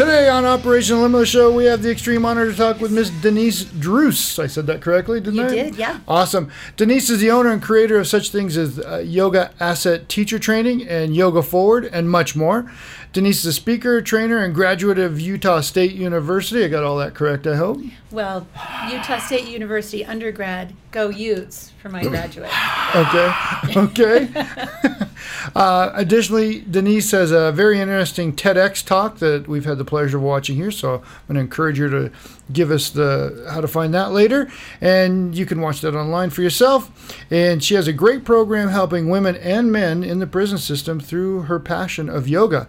Today on Operation Limo Show, we have the extreme honor to talk with Miss Denise Druce. I said that correctly, didn't I? You did, yeah. Awesome. Denise is the owner and creator of such things as uh, Yoga Asset Teacher Training and Yoga Forward and much more. Denise is a speaker, trainer, and graduate of Utah State University. I got all that correct, I hope. Well, Utah State University undergrad, go Utes for my graduate. Okay. Okay. uh, additionally, Denise has a very interesting TEDx talk that we've had the pleasure of watching here. So I'm going to encourage you to give us the how to find that later, and you can watch that online for yourself. And she has a great program helping women and men in the prison system through her passion of yoga.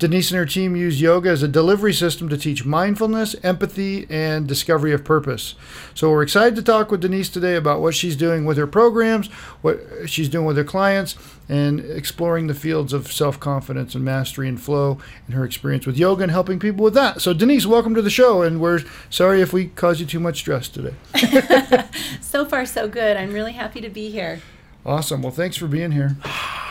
Denise and her team use yoga as a delivery system to teach mindfulness, empathy, and discovery of purpose. So we're excited to talk with Denise today about what she's doing with her programs, what she's doing with her clients, and exploring the fields of self confidence and mastery and flow and her experience with yoga and helping people with that. So, Denise, welcome to the show, and we're sorry if we caused you too much stress today. So far, so good. I'm really happy to be here. Awesome. Well, thanks for being here.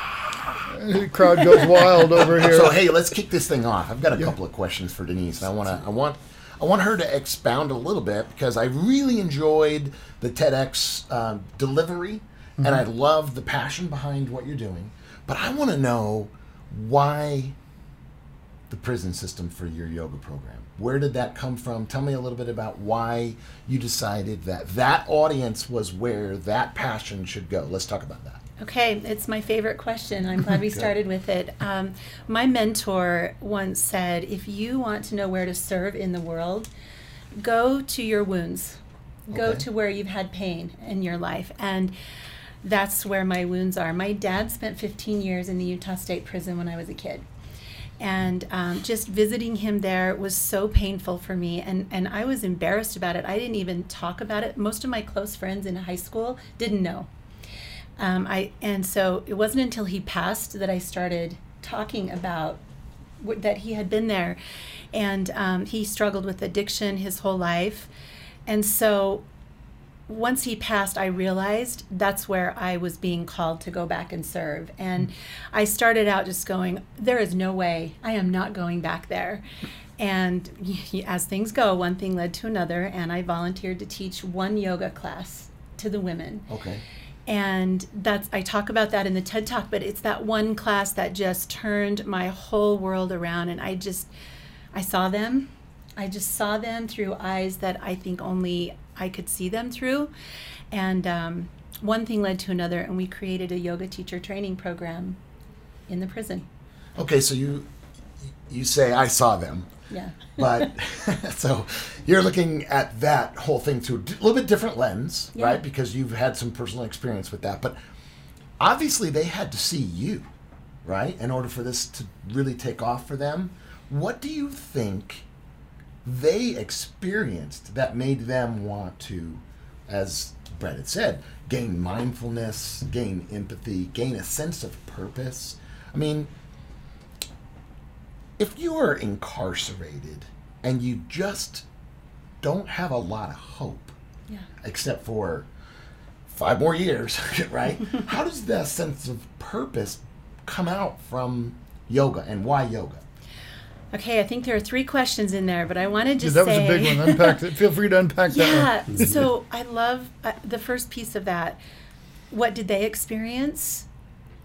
The crowd goes wild over here. So hey, let's kick this thing off. I've got a couple of questions for Denise, and I want to, I want, I want her to expound a little bit because I really enjoyed the TEDx um, delivery, and I love the passion behind what you're doing. But I want to know why the prison system for your yoga program. Where did that come from? Tell me a little bit about why you decided that that audience was where that passion should go. Let's talk about that. Okay, it's my favorite question. I'm glad we started with it. Um, my mentor once said if you want to know where to serve in the world, go to your wounds, go Okay. to where you've had pain in your life. And that's where my wounds are. My dad spent 15 years in the Utah State Prison when I was a kid. And um, just visiting him there was so painful for me, and, and I was embarrassed about it. I didn't even talk about it. Most of my close friends in high school didn't know. Um, I and so it wasn't until he passed that I started talking about w- that he had been there, and um, he struggled with addiction his whole life, and so once he passed, I realized that's where I was being called to go back and serve. And I started out just going, there is no way I am not going back there. And as things go, one thing led to another, and I volunteered to teach one yoga class to the women Okay. And that's i talk about that in the ted talk but it's that one class that just turned my whole world around. And i just i saw them. I just saw them through eyes that i think only i could see them through. And um, one thing led to another and we created a yoga teacher training program in the prison. Okay, so you you say I saw them. Yeah. But so you're looking at that whole thing through a little bit different lens Yeah. right? Because you've had some personal experience with that. But obviously they had to see you right in order for this to really take off for them. What do you think they experienced that made them want to as brett had said gain mindfulness gain empathy gain a sense of purpose? I mean if you are incarcerated and you just don't have a lot of hope, yeah except for five more years, right? How does that sense of purpose come out from yoga and why yoga? okay i think there are three questions in there but i want to Yeah, just that was a big one. Unpack it. Feel free to unpack that. Yeah. so I love uh, the first piece of that. What did they experience?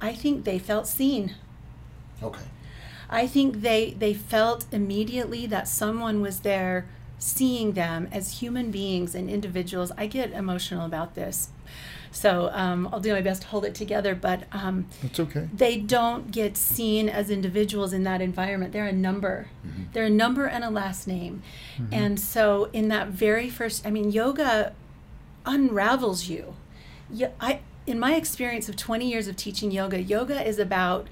I think they felt seen. Okay. I think they they felt immediately that someone was there seeing them as human beings and individuals. I get emotional about this. So um, I'll do my best to hold it together, but um, It's okay. they don't get seen as individuals in that environment. They're a number. They're a number and a last name. And so in that very first, I mean, yoga unravels you. Yeah, I in my experience of 20 years of teaching yoga, yoga is about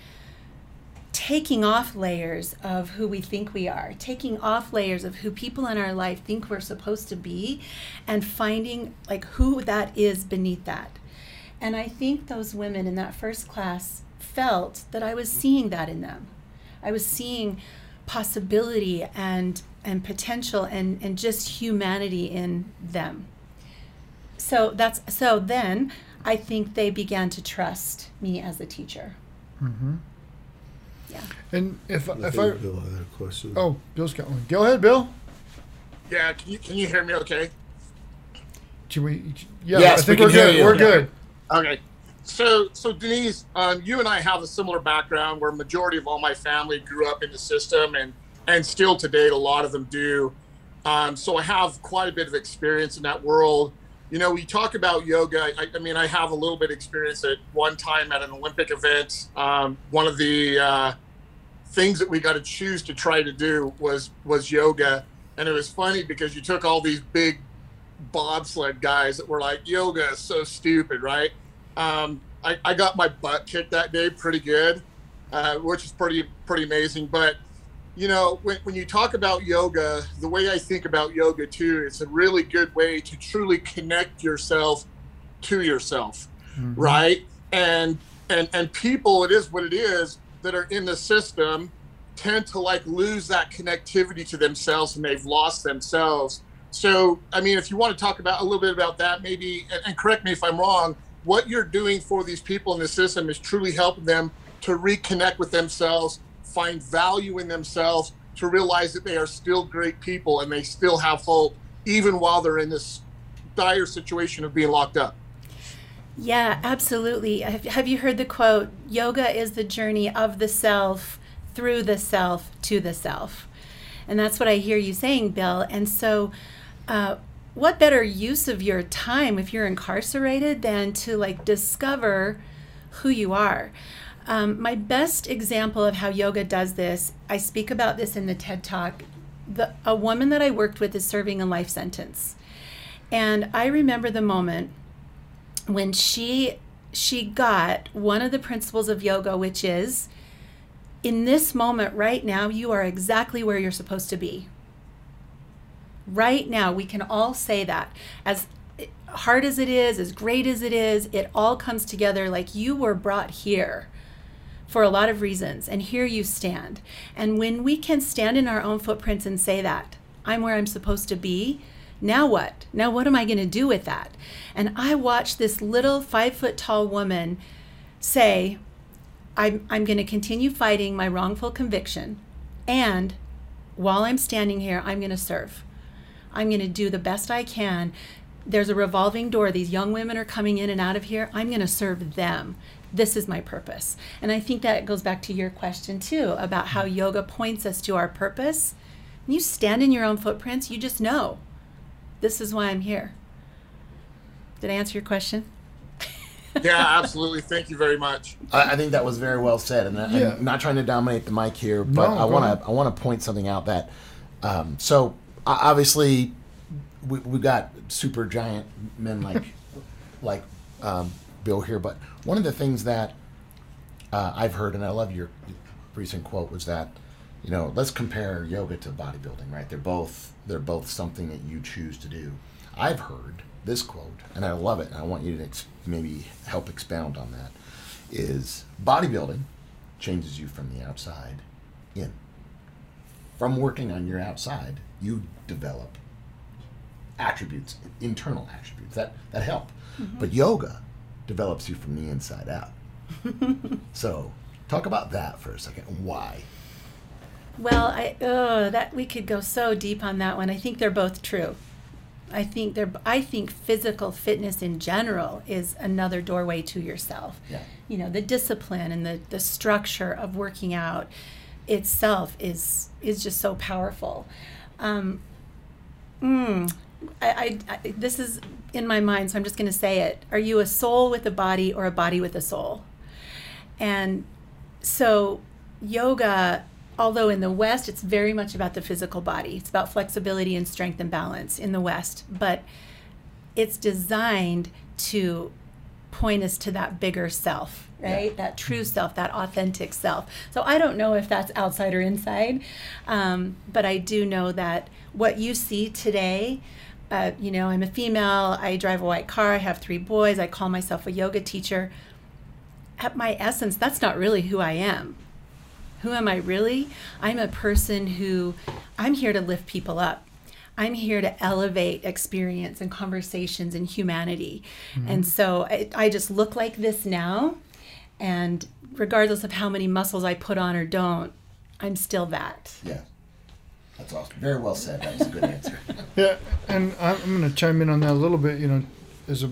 taking off layers of who we think we are, taking off layers of who people in our life think we're supposed to be, and finding like who that is beneath that. And I think those women in that first class felt that I was seeing that in them. I was seeing possibility and and potential and, and just humanity in them. So that's so then I think they began to trust me as a teacher. Mm-hmm. Yeah. And if I if think I Bill had a question. oh, Bill's got one. Go ahead, Bill. Yeah, can you, can you hear me okay? Should we? Yeah, Yes, I think we are can hear good. you. We're good. Okay. So, so Denise, um, you and I have a similar background where majority of all my family grew up in the system, and and still to date, a lot of them do. Um, so I have quite a bit of experience in that world. You know, we talk about yoga. I, I mean, I have a little bit of experience at one time at an Olympic event. Um, one of the uh, things that we got to choose to try to do was was yoga, and it was funny because you took all these big bobsled guys that were like, yoga is so stupid, right? Um, I, I got my butt kicked that day pretty good, uh, which is pretty pretty amazing. But you know, when, when you talk about yoga, the way I think about yoga too, it's a really good way to truly connect yourself to yourself, mm-hmm. right? And and and people, it is what it is that are in the system tend to like lose that connectivity to themselves and they've lost themselves. So, I mean, if you want to talk about a little bit about that, maybe, and, and correct me if I'm wrong, what you're doing for these people in the system is truly helping them to reconnect with themselves, find value in themselves, to realize that they are still great people and they still have hope, even while they're in this dire situation of being locked up. Yeah, absolutely. Have, you heard the quote? Yoga is the journey of the self through the self to the self. And that's what I hear you saying, Bill. And so, uh, what better use of your time if you're incarcerated than to like discover who you are? Um, my best example of how yoga does this, I speak about this in the TED Talk. The, a woman that I worked with is serving a life sentence. And I remember the moment when she she got one of the principles of yoga which is in this moment right now you are exactly where you're supposed to be right now we can all say that as hard as it is as great as it is it all comes together like you were brought here for a lot of reasons and here you stand and when we can stand in our own footprints and say that i'm where i'm supposed to be now what? Now what am I going to do with that? And I watched this little five foot tall woman say, I'm, I'm going to continue fighting my wrongful conviction. And while I'm standing here, I'm going to serve. I'm going to do the best I can. There's a revolving door. These young women are coming in and out of here. I'm going to serve them. This is my purpose. And I think that goes back to your question, too, about how yoga points us to our purpose. When you stand in your own footprints, you just know this is why I'm here. Did I answer your question? Yeah, absolutely. Thank you very much. I, I think that was very well said, and I, Yeah. I'm not trying to dominate the mic here, but No, I want to I want to point something out that um, so obviously we we got super giant men like like um, Bill here, but one of the things that uh, I've heard, and I love your recent quote, was that you know let's compare yoga to bodybuilding, right? They're both they're both something that you choose to do. I've heard this quote, and I love it. And I want you to ex- maybe help expound on that. Is bodybuilding changes you from the outside in. From working on your outside, you develop attributes, internal attributes that that help. But yoga develops you from the inside out. so, talk about that for a second. Why? Well, I oh that we could go so deep on that one. I think they're both true. I think they're I think physical fitness in general is another doorway to yourself. Yeah. You know, the discipline and the the structure of working out itself is is just so powerful. Um, mm, I, I, I this is in my mind, so I'm just going to say it. Are you a soul with a body or a body with a soul? And so yoga although in the west it's very much about the physical body it's about flexibility and strength and balance in the west but it's designed to point us to that bigger self right that true self that authentic self so i don't know if that's outside or inside um, but i do know that what you see today uh, you know i'm a female i drive a white car i have three boys i call myself a yoga teacher at my essence, that's not really who I am. Who am I really? I'm a person who I'm here to lift people up. I'm here to elevate experience and conversations and humanity. And so I, I just look like this now. And regardless of how many muscles I put on or don't, I'm still that. Yeah. That's awesome. Very well said. That was a good answer. Yeah, and I'm, going to chime in on that a little bit. You know, as a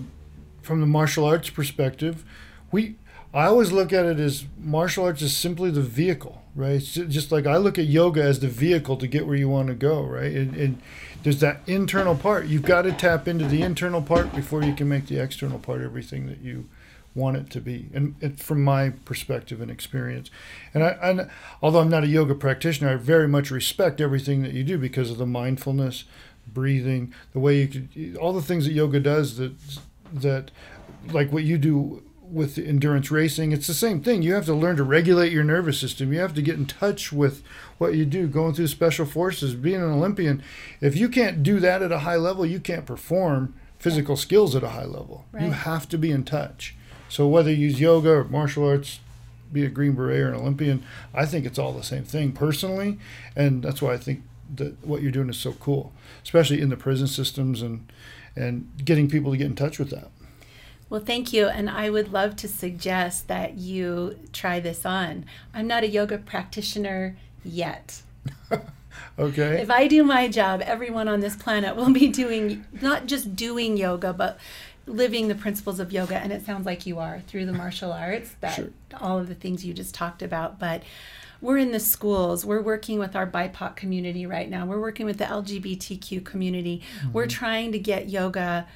from the martial arts perspective, we I always look at it as martial arts is simply the vehicle, right? It's just like I look at yoga as the vehicle to get where you want to go, right? And, and there's that internal part. You've got to tap into the internal part before you can make the external part everything that you want it to be. And it, from my perspective and experience, and I, and although I'm not a yoga practitioner, I very much respect everything that you do because of the mindfulness, breathing, the way you could, all the things that yoga does that that like what you do with endurance racing it's the same thing. You have to learn to regulate your nervous system. You have to get in touch with what you do going through special forces being an olympian. If you can't do that at a high level you can't perform physical skills at a high level. You have to be in touch so whether you use yoga or martial arts be a green beret or an olympian i think it's all the same thing personally and that's why i think that what you're doing is so cool especially in the prison systems and and getting people to get in touch with that Well, thank you. And I would love to suggest that you try this on. I'm not a yoga practitioner yet. okay If I do my job, everyone on this planet will be doing, not just doing yoga, but living the principles of yoga. And it sounds like you are through the martial arts, that Sure. all of the things you just talked about. But we're in the schools. We're working with our BIPOC community right now. We're working with the LGBTQ community. We're trying to get yoga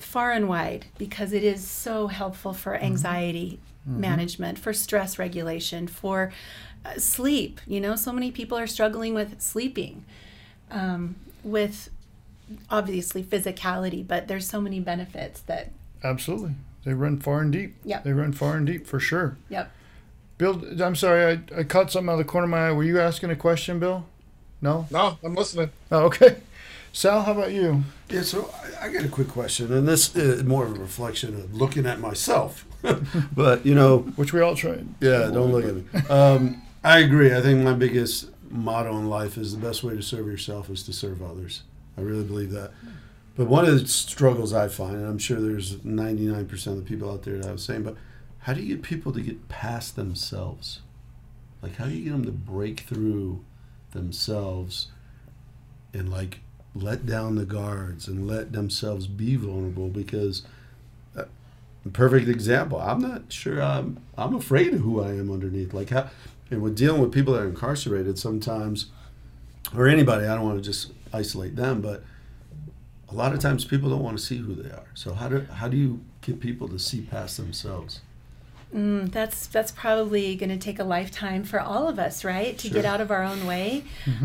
far and wide because it is so helpful for anxiety management, for stress regulation, for uh, sleep. You know, so many people are struggling with sleeping, um, with obviously physicality, but there's so many benefits that, absolutely they run far and deep Yeah, they run far and deep for sure yep. bill i'm sorry i, I caught something out of the corner of my eye were you asking a question bill no No, I'm listening. oh, okay sal how about you Yeah, so I, I got a quick question, and this is more of a reflection of looking at myself. but you know, which we all try. yeah, don't look at me. Um, I agree. I think my biggest motto in life is the best way to serve yourself is to serve others. I really believe that. But one of the struggles I find, and I'm sure there's 99% of the people out there that I was saying, but how do you get people to get past themselves? Like, how do you get them to break through themselves and like let down the guards and let themselves be vulnerable? Because uh, perfect example. I'm not sure. I'm I'm afraid of who I am underneath. Like how, and with dealing with people that are incarcerated, sometimes, or anybody. I don't want to just isolate them, but a lot of times people don't want to see who they are. So how do how do you get people to see past themselves? Mm, that's that's probably going to take a lifetime for all of us, right? To get out of our own way.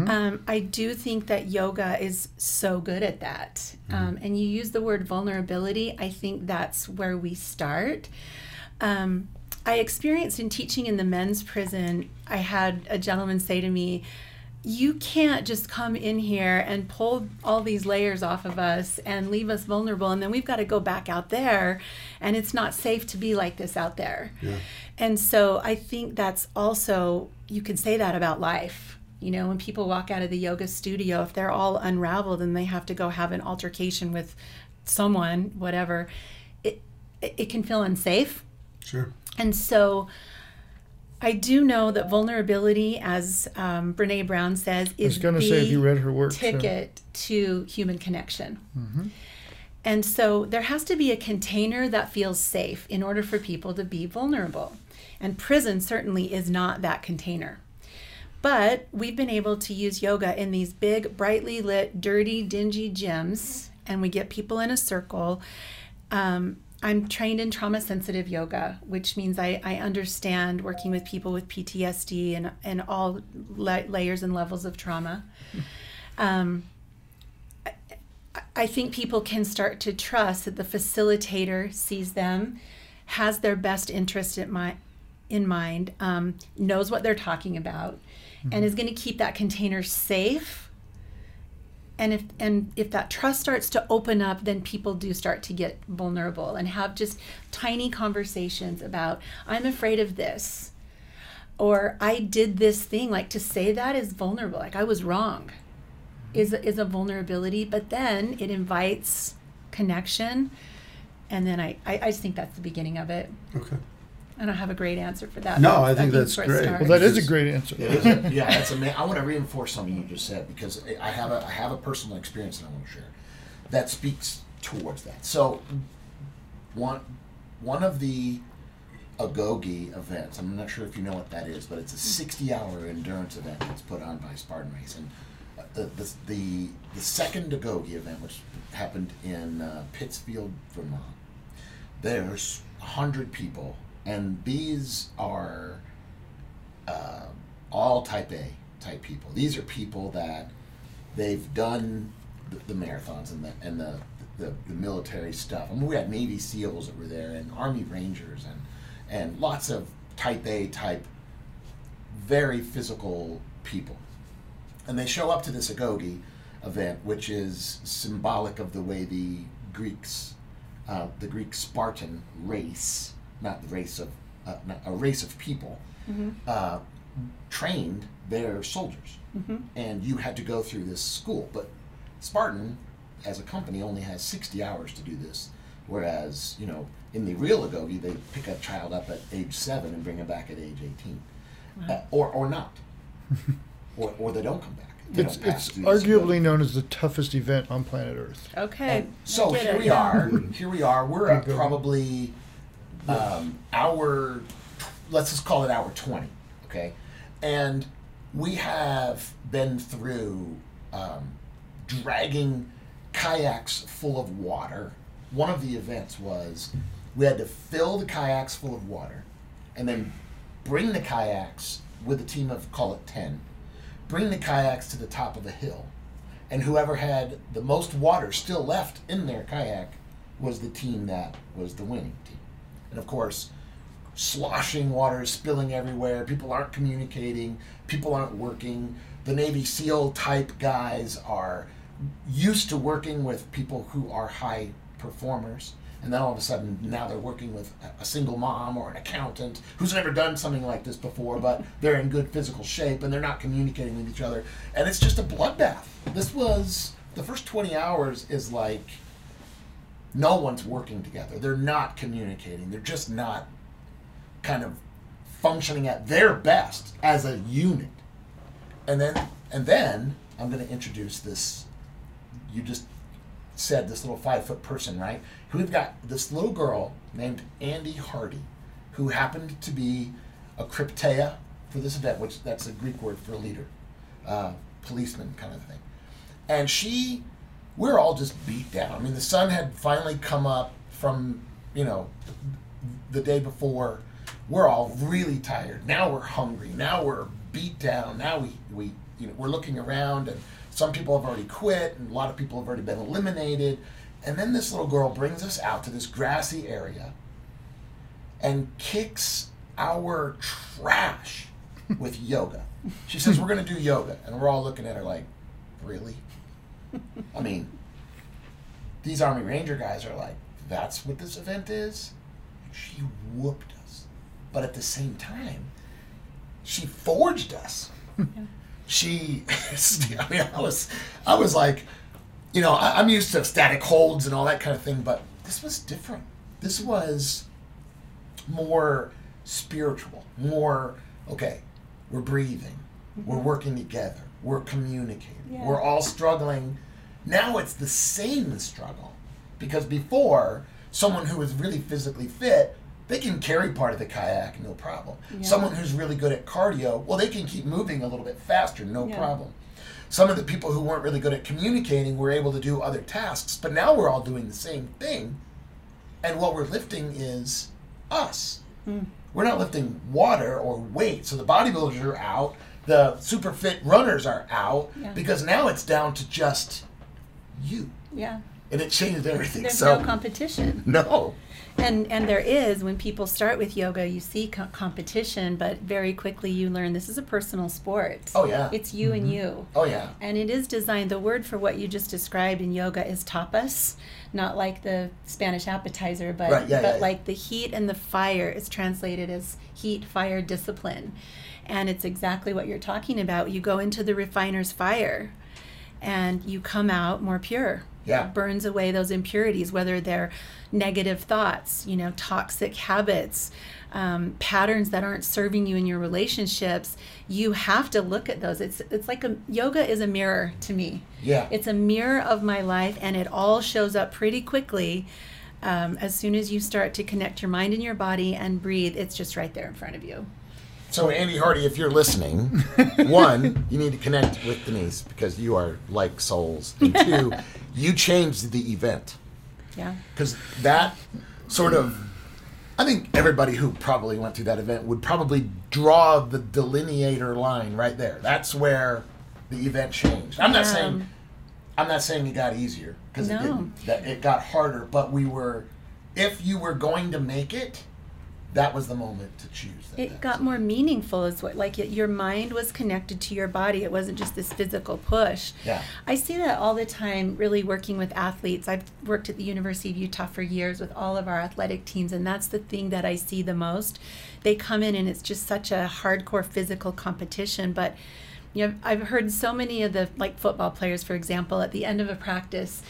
Um, I do think that yoga is so good at that. Um, and you use the word vulnerability. I think that's where we start. Um, I experienced in teaching in the men's prison. I had a gentleman say to me, you can't just come in here and pull all these layers off of us and leave us vulnerable and then we've got to go back out there and it's not safe to be like this out there Yeah. and so i think that's also you can say that about life you know when people walk out of the yoga studio if they're all unraveled and they have to go have an altercation with someone whatever it it, it can feel unsafe Sure. and so I do know that vulnerability, as um, Brene Brown says, is going to say if you read her work so- ticket to human connection. And so there has to be a container that feels safe in order for people to be vulnerable. And prison certainly is not that container. But we've been able to use yoga in these big, brightly lit, dirty, dingy gyms, and we get people in a circle. Um, I'm trained in trauma sensitive yoga, which means I, I understand working with people with PTSD and, and all la- layers and levels of trauma. Um, I, I think people can start to trust that the facilitator sees them, has their best interest in, my, in mind, um, knows what they're talking about, and is going to keep that container safe and if and if that trust starts to open up then people do start to get vulnerable and have just tiny conversations about i'm afraid of this or i did this thing. Like to say that is vulnerable. Like i was wrong is is a vulnerability but then it invites connection and then I, I i just think that's the beginning of it. Okay. I don't have a great answer for that. No, I think that's where great. Well, that is a great answer. It is a- yeah, that's amazing. I want to reinforce something you just said because I have a I have a personal experience that I want to share that speaks towards that. So, one one of the Agoge events. I'm not sure if you know what that is, but it's a 60-hour endurance event that's put on by Spartan Race, and uh, the the the, the second Agoge event, which happened in uh, Pittsfield, Vermont. There's hundred people, and these are uh, all type A type people. These are people that they've done the, the marathons and the and the, the the military stuff. I mean, we had Navy SEALs that were there and Army Rangers and and lots of type A type, very physical people. And they show up to this Agoge event, which is symbolic of the way the Greeks, uh, the Greek Spartan race, not the race of, uh, not, a race of people, uh, trained their soldiers. And you had to go through this school. But Spartan, as a company, only has 60 hours to do this. Whereas, you know, in the real Agoge, they pick a child up at age seven and bring him back at age 18. Uh, or, or not. or, or they don't come back. They It's, it's arguably Agoge. known as the toughest event on planet Earth. Okay. And so here it, we are. Here we are. We're probably um, hour. Let's just call it hour twenty. Okay, and we have been through um, dragging kayaks full of water. One of the events was we had to fill the kayaks full of water, and then bring the kayaks with a team of call it ten. Bring the kayaks to the top of the hill and whoever had the most water still left in their kayak was the team that was the winning team. And of course, sloshing water is spilling everywhere. People aren't communicating. People aren't working. The Navy SEAL type guys are used to working with people who are high performers. And then all of a sudden, now they're working with a- single mom or an accountant who's never done something like this before, but they're in good physical shape and they're not communicating with each other. And it's just a bloodbath. This was the first 20 hours is like no one's working together. They're not communicating. They're just not kind of functioning at their best as a unit. And then and then I'm going to introduce this you just said this little five foot person, right? We've got this little girl named Andy Hardy, who happened to be a Krypteia for this event, which that's a Greek word for leader, uh, policeman kind of thing. And she, we're all just beat down. I mean, the sun had finally come up from, you know, the day before. We're all really tired. Now we're hungry. Now we're beat down. Now we, we you know, we're looking around and some people have already quit and a lot of people have already been eliminated. And then this little girl brings us out to this grassy area and kicks our trash with yoga. She says, We're going to do yoga. And we're all looking at her like, Really? I mean, these Army Ranger guys are like, That's what this event is? She whooped us. But at the same time, she forged us. She, I mean, I was, I was like, you know, I, I'm used to static holds and all that kind of thing, but this was different. This was more spiritual, more okay. We're breathing, we're mm-hmm. working together, we're communicating, Yeah. we're all struggling. Now it's the same struggle because before someone who is really physically fit they can carry part of the kayak no problem Yeah. someone who's really good at cardio well they can keep moving a little bit faster no Yeah. problem some of the people who weren't really good at communicating were able to do other tasks but now we're all doing the same thing and what we're lifting is us hmm. we're not lifting water or weight so the bodybuilders are out the super fit runners are out Yeah. because now it's down to just you Yeah. and it changed everything There's so no competition. no And and there is when people start with yoga, you see co- competition, but very quickly you learn this is a personal sport. Oh, yeah. It's you and mm-hmm. you. oh yeah And it is designed, the word for what you just described in yoga is tapas, not like the Spanish appetizer, but, Right, yeah, but yeah, yeah. like the heat and the fire is translated as heat, fire, discipline. And it's exactly what you're talking about. You go into the refiner's fire and you come out more pure. Yeah. It burns away those impurities, whether they're negative thoughts, you know, toxic habits, um, patterns that aren't serving you in your relationships. You have to look at those. It's it's like a yoga is a mirror to me. Yeah. It's a mirror of my life, and it all shows up pretty quickly. Um, as soon as you start to connect your mind and your body and breathe, it's just right there in front of you. So, Andy Hardy, if you're listening, one, you need to connect with Denise because you are like souls. And two, you changed the event. Yeah. Because that sort of, I think everybody who probably went through that event would probably draw the delineator line right there. That's where the event changed. I'm not Yeah. saying, I'm not saying it got easier because it didn't. That it got harder, but we were, if you were going to make it, that was the moment to choose. That It got more meaningful, is what like your mind was connected to your body. It wasn't just this physical push. Yeah. I see that all the time, really working with athletes. I've worked at the University of Utah for years with all of our athletic teams, and that's the thing that I see the most. They come in and it's just such a hardcore physical competition, but you know, I've heard so many of the like football players, for example, at the end of a practice,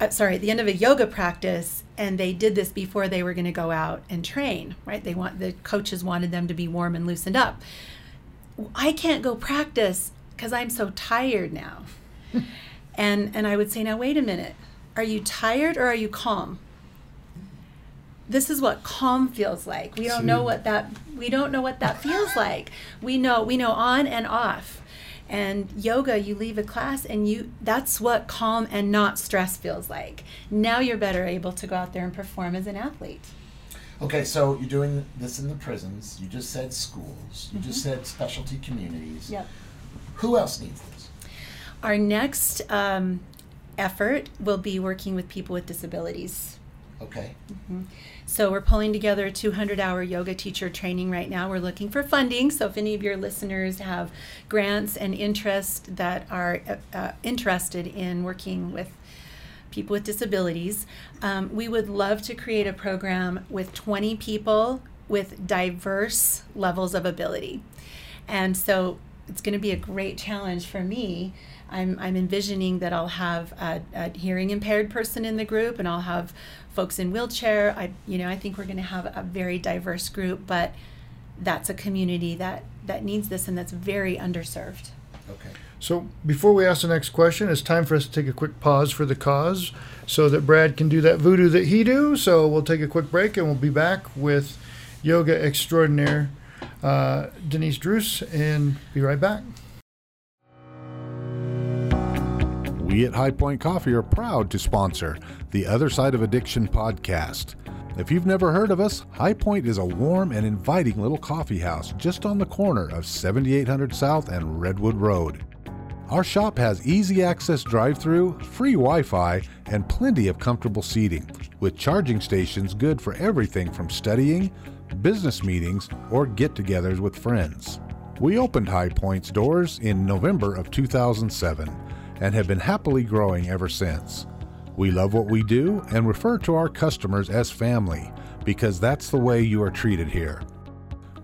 uh, sorry, at the end of a yoga practice, and they did this before they were going to go out and train, right? They want the coaches wanted them to be warm and loosened up. I can't go practice because I'm so tired now. and and I would say, now wait a minute, are you tired or are you calm? This is what calm feels like. We don't know what that we don't know what that feels like. We know we know on and off. And yoga, you leave a class and you that's what calm and not stress feels like. Now you're better able to go out there and perform as an athlete. Okay, so you're doing this in the prisons. You just said schools. You just said specialty communities. Yep. Who else needs this? Our next um, effort will be working with people with disabilities. Okay. So we're pulling together a 200 hour yoga teacher training right now. We're looking for funding. So if any of your listeners have grants and interest that are uh, uh, interested in working with people with disabilities, um, we would love to create a program with 20 people with diverse levels of ability. And so it's going to be a great challenge for me. I'm, I'm envisioning that I'll have a, a hearing impaired person in the group and I'll have folks in wheelchair. I, you know, I think we're going to have a very diverse group, but that's a community that, that needs this and that's very underserved. Okay. So before we ask the next question, it's time for us to take a quick pause for the cause so that Brad can do that voodoo that he do. So we'll take a quick break and we'll be back with yoga extraordinaire uh, Denise Druce and be right back. We at High Point Coffee are proud to sponsor the Other Side of Addiction podcast. If you've never heard of us, High Point is a warm and inviting little coffee house just on the corner of 7800 South and Redwood Road. Our shop has easy access drive through, free Wi Fi, and plenty of comfortable seating, with charging stations good for everything from studying, business meetings, or get togethers with friends. We opened High Point's doors in November of 2007 and have been happily growing ever since. We love what we do and refer to our customers as family because that's the way you are treated here.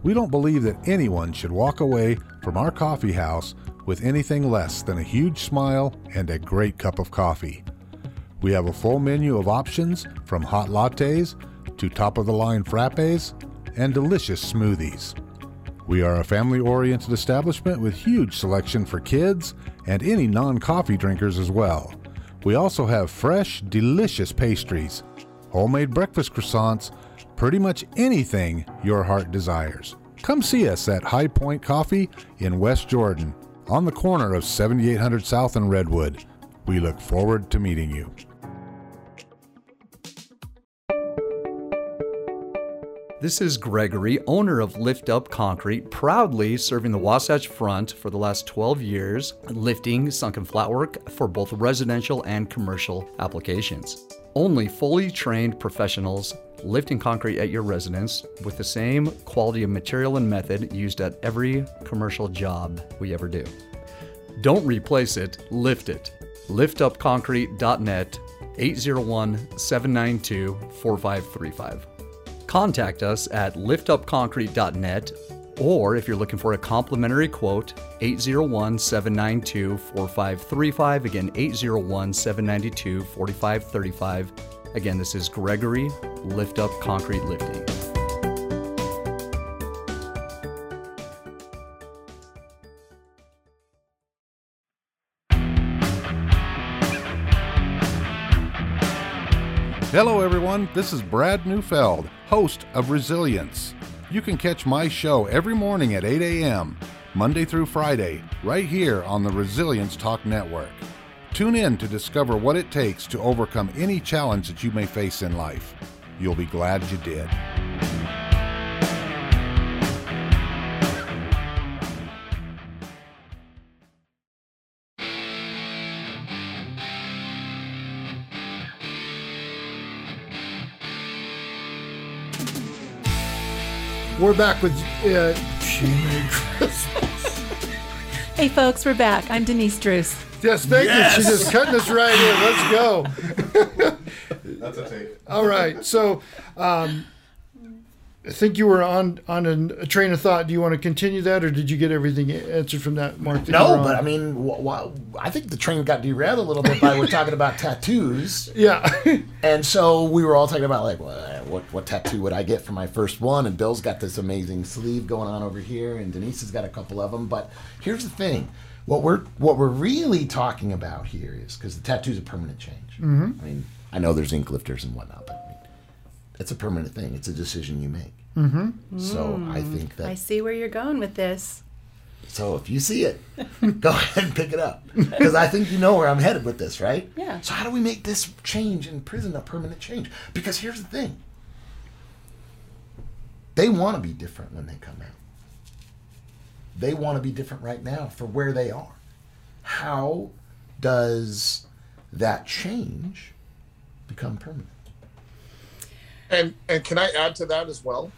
We don't believe that anyone should walk away from our coffee house with anything less than a huge smile and a great cup of coffee. We have a full menu of options from hot lattes to top of the line frappes and delicious smoothies. We are a family oriented establishment with huge selection for kids and any non coffee drinkers as well. We also have fresh, delicious pastries, homemade breakfast croissants, pretty much anything your heart desires. Come see us at High Point Coffee in West Jordan on the corner of 7800 South and Redwood. We look forward to meeting you. This is Gregory, owner of Lift Up Concrete, proudly serving the Wasatch Front for the last 12 years, lifting sunken flatwork for both residential and commercial applications. Only fully trained professionals lifting concrete at your residence with the same quality of material and method used at every commercial job we ever do. Don't replace it, lift it. liftupconcrete.net 801 792 4535. Contact us at liftupconcrete.net Or if you're looking for a complimentary quote, 801 792 4535. Again, 801 792 4535. Again, this is Gregory Lift Up Concrete Lifting. Hello, everyone. This is Brad Neufeld, host of Resilience. You can catch my show every morning at 8 a.m., Monday through Friday, right here on the Resilience Talk Network. Tune in to discover what it takes to overcome any challenge that you may face in life. You'll be glad you did. We're back with uh, Merry Christmas. Hey, folks, we're back. I'm Denise Druce. Yes, thank you. She's just cutting us right in. Let's go. That's a take. All right. So, um, I think you were on on a, a train of thought. Do you want to continue that, or did you get everything answered from that, Mark? that No, but? I mean, wh- wh- I think the train got derailed a little bit by we're talking about tattoos, yeah, and so we were all talking about like, well, what what tattoo would I get for my first one? And Bill's got this amazing sleeve going on over here, and Denise has got a couple of them. But here's the thing: what we're what we're really talking about here is because the tattoo's a permanent change. Mm-hmm. I mean, I know there's ink lifters and whatnot, but I mean, it's a permanent thing. It's a decision you make. Mm-hmm. So I think that I see where you're going with this. So if you see it, go ahead and pick it up. Because I think you know where I'm headed with this, right? Yeah. So how do we make this change in prison a permanent change? Because here's the thing. They want to be different when they come out. They want to be different right now for where they are. How does that change become permanent? And and can I add to that as well?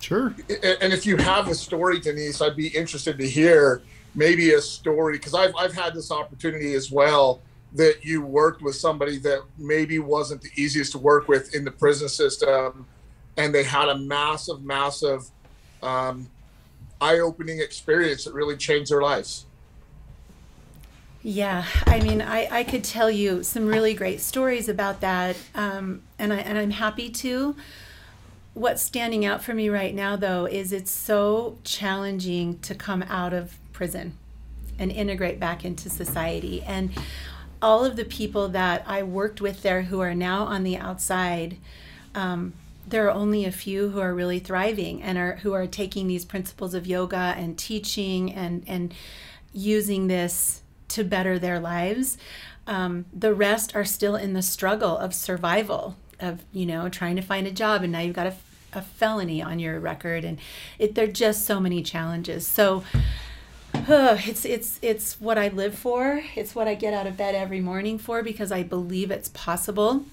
sure. And if you have a story, Denise, I'd be interested to hear maybe a story because I've I've had this opportunity as well that you worked with somebody that maybe wasn't the easiest to work with in the prison system, and they had a massive, massive, um, eye-opening experience that really changed their lives. Yeah, I mean, I, I could tell you some really great stories about that, um, and I and I'm happy to. What's standing out for me right now, though, is it's so challenging to come out of prison and integrate back into society. And all of the people that I worked with there who are now on the outside, um, there are only a few who are really thriving and are who are taking these principles of yoga and teaching and and using this to better their lives. Um, the rest are still in the struggle of survival, of you know trying to find a job, and now you've got a, a felony on your record, and it, there are just so many challenges. So. Uh, it's it's it's what I live for. It's what I get out of bed every morning for because I believe it's possible.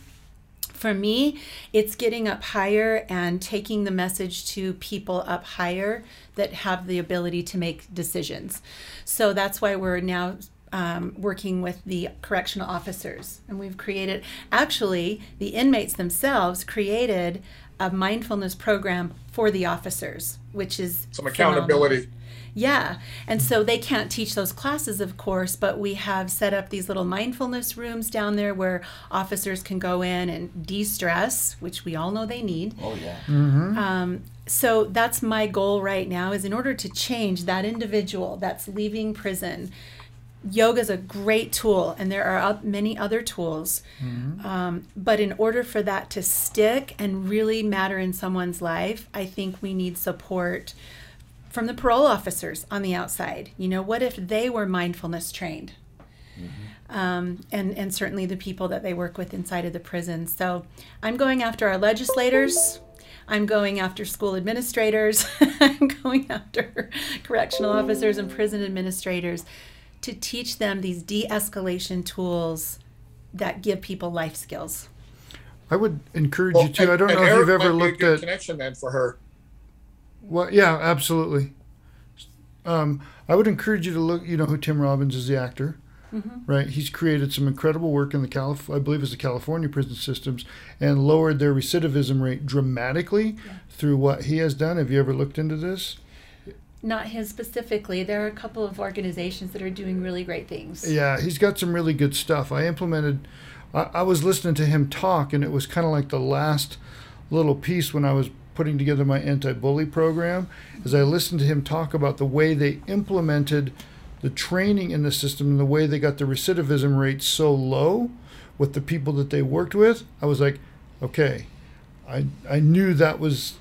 For me, it's getting up higher and taking the message to people up higher that have the ability to make decisions. So that's why we're now um, working with the correctional officers. And we've created, actually, the inmates themselves created a mindfulness program for the officers, which is Some phenomenal. Accountability. Yeah. And so they can't teach those classes, of course, but we have set up these little mindfulness rooms down there where officers can go in and de stress, which we all know they need. Oh yeah. Um, so that's my goal right now is in order to change that individual that's leaving prison yoga is a great tool and there are many other tools um, but in order for that to stick and really matter in someone's life i think we need support from the parole officers on the outside you know what if they were mindfulness trained um, and and certainly the people that they work with inside of the prison. So I'm going after our legislators. I'm going after school administrators. I'm going after correctional officers and prison administrators to teach them these de-escalation tools that give people life skills. I would encourage Well, you to. I don't know and if you've ever might be a looked good at. connection then for her. Well, yeah, absolutely. Um, I would encourage you to look. You know who Tim Robbins is, the actor, right? He's created some incredible work in the Calif- I believe it's the California prison systems, and lowered their recidivism rate dramatically through what he has done. Have you ever looked into this? not his specifically. There are a couple of organizations that are doing really great things. Yeah, he's got some really good stuff. I implemented. I, I was listening to him talk, and it was kind of like the last little piece when I was putting together my anti-bully program. As I listened to him talk about the way they implemented the training in the system and the way they got the recidivism rate so low with the people that they worked with, I was like, okay, I I knew that was,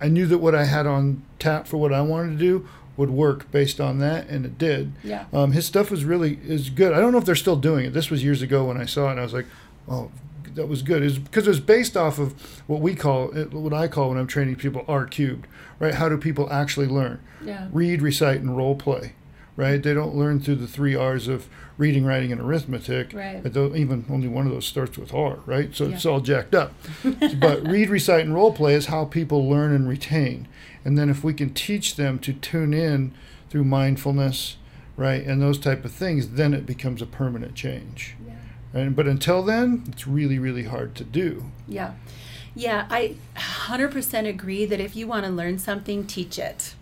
I knew that what I had on tap for what I wanted to do would work based on that, and it did. Yeah. Um, his stuff was really is good. I don't know if they're still doing it. This was years ago when I saw it, and I was like, oh, that was good. Is because it was based off of what we call what I call when I'm training people R cubed, right? How do people actually learn? Yeah. Read, recite, and role play, right? They don't learn through the three R's of reading, writing, and arithmetic. Right. Even only one of those starts with R, right? So it's all jacked up. but read, recite, and role play is how people learn and retain. And then if we can teach them to tune in through mindfulness, right, and those type of things, then it becomes a permanent change. And but until then, it's really really hard to do. Yeah. Yeah, I 100% agree that if you want to learn something, teach it.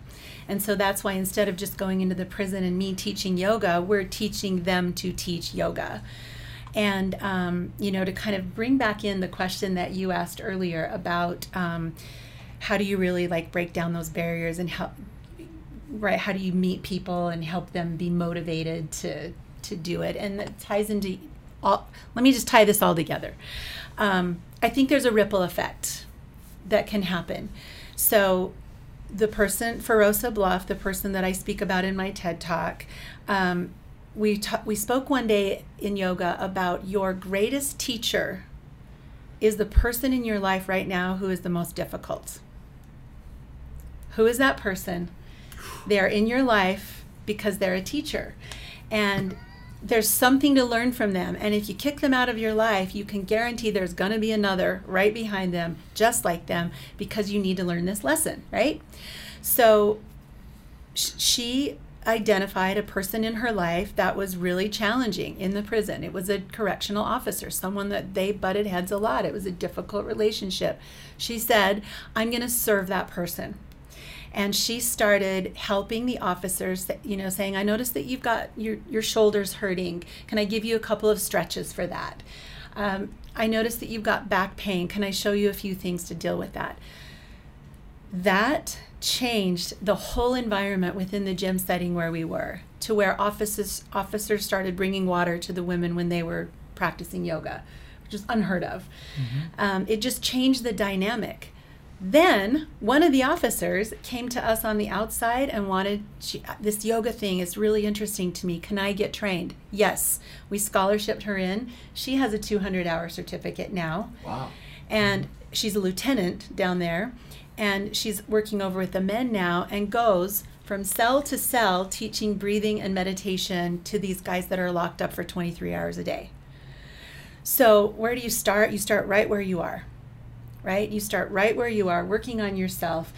And so that's why instead of just going into the prison and me teaching yoga, we're teaching them to teach yoga. And, um, you know, to kind of bring back in the question that you asked earlier about um, how do you really like break down those barriers and help, right? How do you meet people and help them be motivated to, to do it? And that ties into all, let me just tie this all together. Um, I think there's a ripple effect that can happen. So, the person, Ferosa Bluff, the person that I speak about in my TED talk, um, we ta- we spoke one day in yoga about your greatest teacher is the person in your life right now who is the most difficult. Who is that person? They are in your life because they're a teacher. And there's something to learn from them. And if you kick them out of your life, you can guarantee there's going to be another right behind them, just like them, because you need to learn this lesson, right? So sh- she identified a person in her life that was really challenging in the prison. It was a correctional officer, someone that they butted heads a lot. It was a difficult relationship. She said, I'm going to serve that person and she started helping the officers that you know saying i noticed that you've got your, your shoulders hurting. Can i give you a couple of stretches for that? Um, i noticed that you've got back pain. Can i show you a few things to deal with that? That changed the whole environment within the gym setting where we were to where officers officers started bringing water to the women when they were practicing yoga which is unheard of. Um, it just changed the dynamic then one of the officers came to us on the outside and wanted she, this yoga thing is really interesting to me. Can I get trained? Yes, we scholarshiped her in. She has a 200 hour certificate now. Wow. And she's a lieutenant down there. And she's working over with the men now and goes from cell to cell teaching breathing and meditation to these guys that are locked up for 23 hours a day. So, where do you start? You start right where you are right? You start right where you are, working on yourself.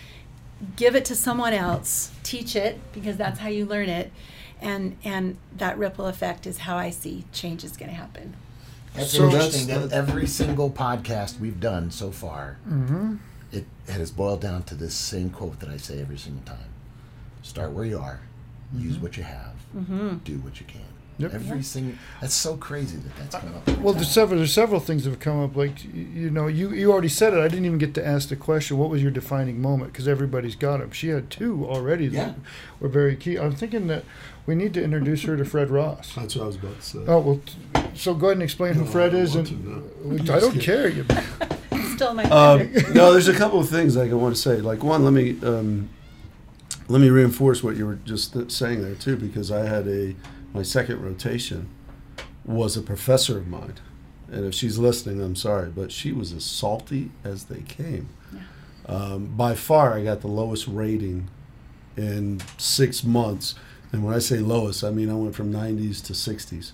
Give it to someone else. Teach it because that's how you learn it, and and that ripple effect is how I see change is going to happen. That's So interesting that's- that every single podcast we've done so far, it, it has boiled down to this same quote that I say every single time: "Start where you are, use mm-hmm. what you have, mm-hmm. do what you can." Yep. Every single. That's so crazy that that's come up. Well, time. there's several there's several things that have come up. Like you know, you you already said it. I didn't even get to ask the question. What was your defining moment? Because everybody's got them. She had two already Yeah. that were very key. I'm thinking that we need to introduce her to Fred Ross. That's what I was about to say. Oh well, t- so go ahead and explain who Fred I is. And to, no. I don't Just care. You, Still my Um, no, there's a couple of things like I want to say. Like one, let me um, let me reinforce what you were just th- saying there too, because I had a my second rotation was a professor of mine, and if she's listening, I'm sorry, but she was as salty as they came. Um, by far, I got the lowest rating in six months, and when I say lowest, I mean I went from 90s to 60s,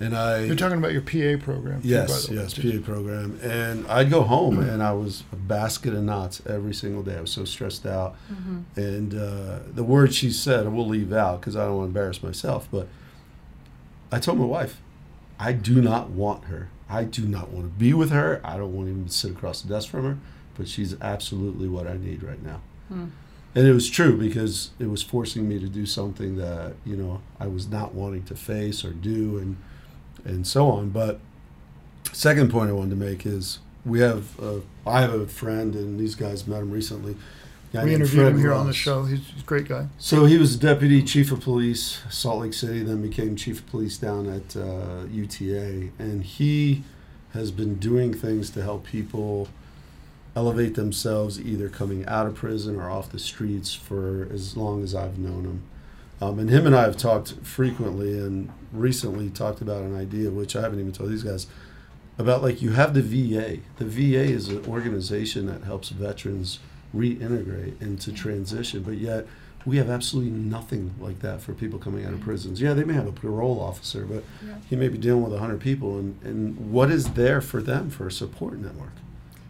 and I you're talking about your PA program. too, Yes, by the way. yes, PA program. And I'd go home and I was a basket of knots every single day. I was so stressed out. And uh, the words she said, I will leave out because I don't want to embarrass myself. But I told my wife, I do not want her. I do not want to be with her. I don't want to even sit across the desk from her. But she's absolutely what I need right now. and it was true because it was forcing me to do something that you know I was not wanting to face or do, and and so on. But second point I wanted to make is we have uh, I have a friend, and these guys met him recently. We interviewed Fred him here on the show. He's, he's a great guy. So he was deputy chief of police, Salt Lake City, then became chief of police down at uh, UTA, and he has been doing things to help people elevate themselves, either coming out of prison or off the streets for as long as I've known him. Um, and him and I have talked frequently, and recently talked about an idea which I haven't even told these guys about. Like you have the VA. The VA is an organization that helps veterans reintegrate into transition, but yet we have absolutely nothing like that for people coming out of prisons. Yeah, they may have a parole officer, but he may be dealing with 100 people, and, and what is there for them for a support network?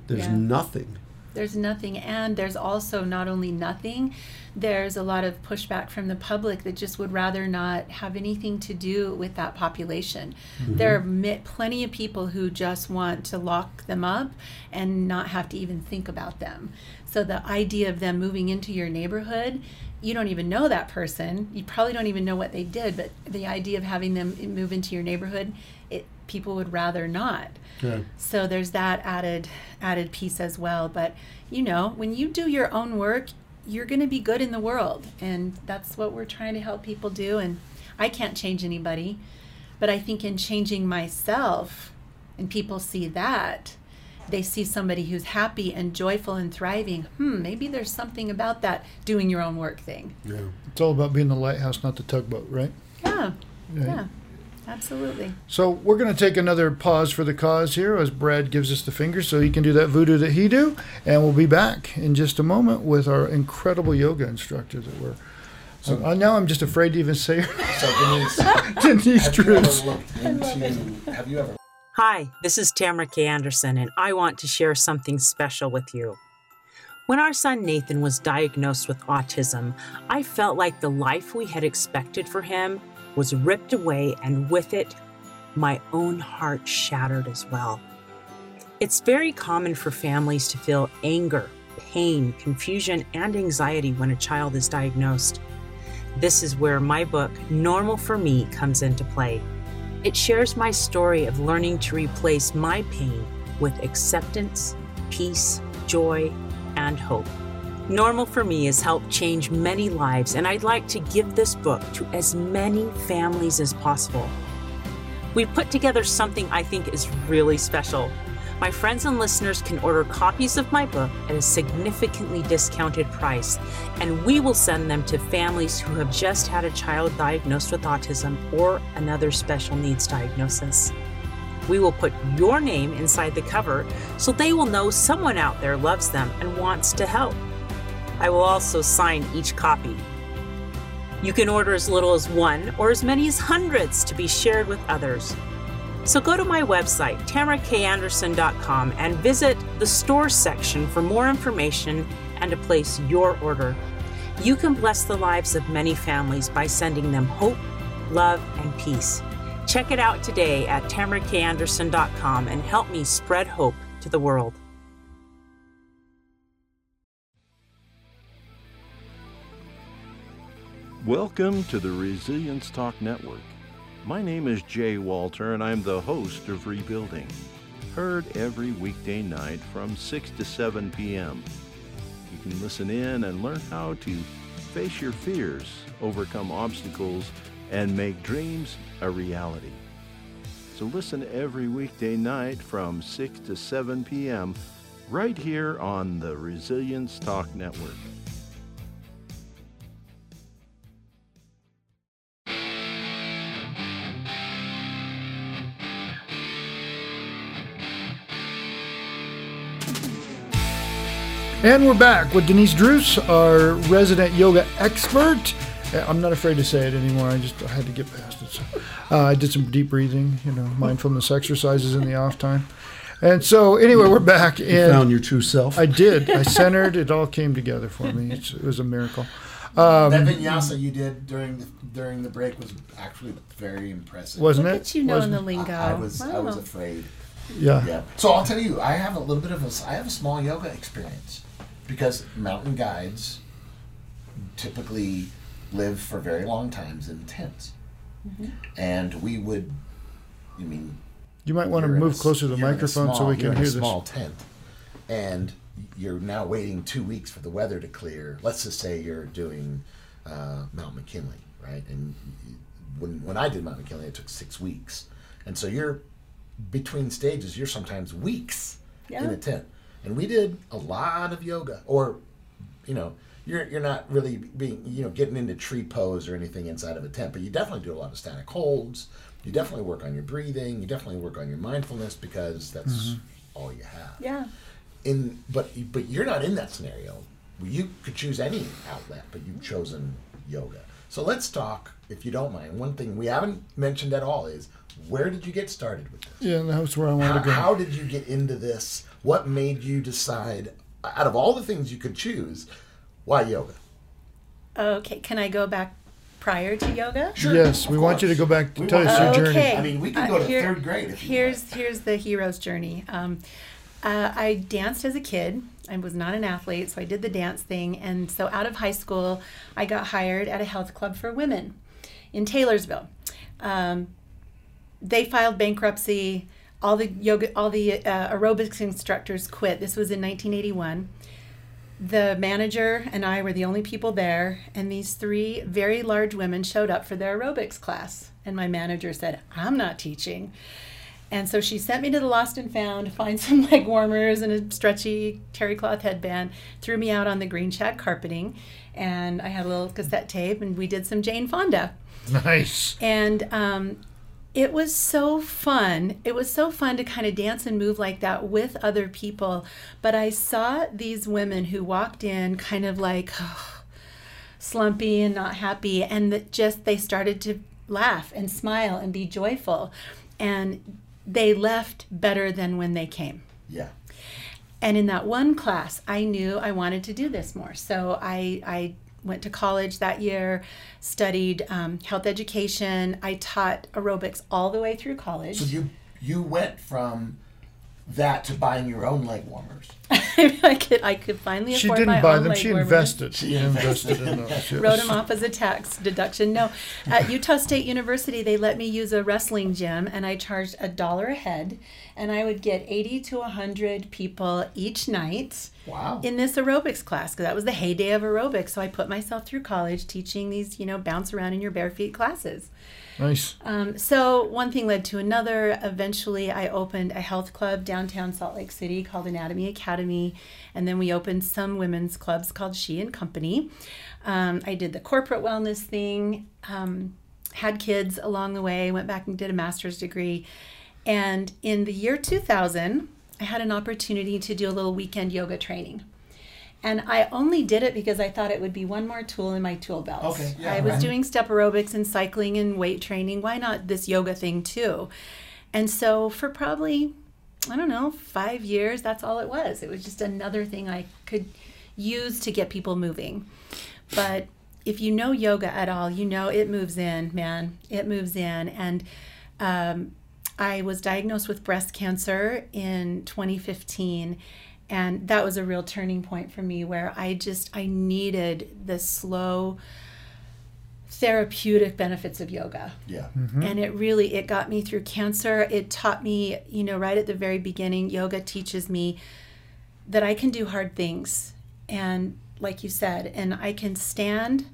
There's Yeah. nothing. There's nothing, and there's also not only nothing, there's a lot of pushback from the public that just would rather not have anything to do with that population. Mm-hmm. There are plenty of people who just want to lock them up and not have to even think about them. So the idea of them moving into your neighborhood, you don't even know that person. You probably don't even know what they did, but the idea of having them eh, move into your neighborhood, people would rather not. Yeah. So there's that added added piece as well. But you know, when you do your own work, you're going to be good in the world, and that's what we're trying to help people do. And I can't change anybody, but I think in changing myself, and people see that, they see somebody who's happy and joyful and thriving. Hmm, maybe there's something about that doing your own work thing. Yeah. It's all about being the lighthouse, not the tugboat, right? Yeah, Right. yeah, absolutely. So we're going to take another pause for the cause here as Brad gives us the finger so he can do that voodoo that he do. And we'll be back in just a moment with our incredible yoga instructor that we're. So uh, now I'm just afraid to even say her. So Denise, Denise have Druce. looked into? Have you ever Hi, this is Tamara K. Anderson, and I want to share something special with you. When our son Nathan was diagnosed with autism, I felt like the life we had expected for him was ripped away, and with it, my own heart shattered as well. It's very common for families to feel anger, pain, confusion, and anxiety when a child is diagnosed. This is where my book, Normal for Me, comes into play. It shares my story of learning to replace my pain with acceptance, peace, joy, and hope. Normal for Me has helped change many lives, and I'd like to give this book to as many families as possible. We've put together something I think is really special. My friends and listeners can order copies of my book at a significantly discounted price, and we will send them to families who have just had a child diagnosed with autism or another special needs diagnosis. We will put your name inside the cover so they will know someone out there loves them and wants to help. I will also sign each copy. You can order as little as one or as many as hundreds to be shared with others. So go to my website, tamarakanderson.com, and visit the store section for more information and to place your order. You can bless the lives of many families by sending them hope, love, and peace. Check it out today at tamarakanderson.com and help me spread hope to the world. Welcome to the Resilience Talk Network. My name is Jay Walter, and I'm the host of Rebuilding. Heard every weekday night from 6 to 7 p.m. You can listen in and learn how to face your fears, overcome obstacles, and make dreams a reality. So listen every weekday night from 6 to 7 p.m. right here on the Resilience Talk Network. And we're back with Denise Druce, our resident yoga expert. Uh, I'm not afraid to say it anymore. I just I had to get past it. So, uh, I did some deep breathing, you know, mindfulness exercises in the off time. And so, anyway, we're back. You found your true self. I did. I centered. It all came together for me. It's, it was a miracle. that vinyasa you did during the, during the break was actually very impressive. Wasn't Look it? at you knowing the Wasn't- lingo. I, I was I was afraid. Yeah. Yeah. So I'll tell you, I have a little bit of a I have a small yoga experience because mountain guides typically live for very long times in tents, and we would. I mean, You might want to you're a move closer to the you're in a microphone so small- we you're can in hear a this. small tent, and you're now waiting two weeks for the weather to clear. Let's just say you're doing uh, Mount McKinley, right? And when when I did Mount McKinley, it took six weeks, and so you're between stages. You're sometimes weeks in a tent, and we did a lot of yoga, or you know. You're, you're not really being you know getting into tree pose or anything inside of a tent, but you definitely do a lot of static holds. You definitely work on your breathing. You definitely work on your mindfulness because that's Mm-hmm. all you have. Yeah. In but but you're not in that scenario. You could choose any outlet, but you've chosen yoga. So let's talk, if you don't mind. One thing we haven't mentioned at all is where did you get started with this? Yeah, and that's where I wanted How, to go. how did you get into this? What made you decide, out of all the things you could choose, why yoga? Okay. Can I go back prior to yoga? Sure. yes, of we want you to go back to We tell us your okay. journey. I mean, we can go to third grade if you here's here's the hero's journey. Um, uh, I danced as a kid. I was not an athlete, so I did the dance thing. And so out of high school, I got hired at a health club for women in Taylorsville. Um, they filed bankruptcy. All the yoga, all the uh, aerobics instructors quit. This was in 1981 the manager and I were the only people there, and these three very large women showed up for their aerobics class. And my manager said, I'm not teaching. And so she sent me to the Lost and Found to find some leg warmers and a stretchy terry cloth headband, threw me out on the green shack carpeting, and I had a little cassette tape, and we did some Jane Fonda. Nice. And um, it was so fun. It was so fun to kind of dance and move like that with other people. But I saw these women who walked in kind of like slumpy and not happy, and that just they started to laugh and smile and be joyful. And they left better than when they came. Yeah. And in that one class, I knew I wanted to do this more. So I, I went to college that year, studied um, health education. I taught aerobics all the way through college. So you you went from that to buying your own leg warmers. I could I could finally She afford didn't my buy own them. leg She warmers. invested. She She invested in those. yes. Wrote them off as a tax deduction. No, at Utah State University, they let me use a wrestling gym, and I charged a dollar a head, and I would get eighty to hundred people each night. Wow. in this aerobics class because that was the heyday of aerobics. So I put myself through college teaching these, you know, bounce around in your bare feet classes. Nice. Um, so one thing led to another. Eventually, I opened a health club downtown Salt Lake City called Anatomy Academy, and then we opened some women's clubs called She and Company. Um, I did the corporate wellness thing, um, had kids along the way, went back and did a master's degree, and in the year 2000, I had an opportunity to do a little weekend yoga training. And I only did it because I thought it would be one more tool in my tool belt. Okay, yeah, I was right. doing step aerobics and cycling and weight training. Why not this yoga thing too? And so for probably, I don't know, five years, that's all it was. It was just another thing I could use to get people moving. But if you know yoga at all, you know it moves in, man. It moves in. And um, I was diagnosed with breast cancer in 2015 and that was a real turning point for me where I just I needed the slow therapeutic benefits of yoga. Yeah. Mm-hmm. and it really it got me through cancer. It taught me you know right at the very beginning yoga teaches me that i can do hard things. And like you said and i can stand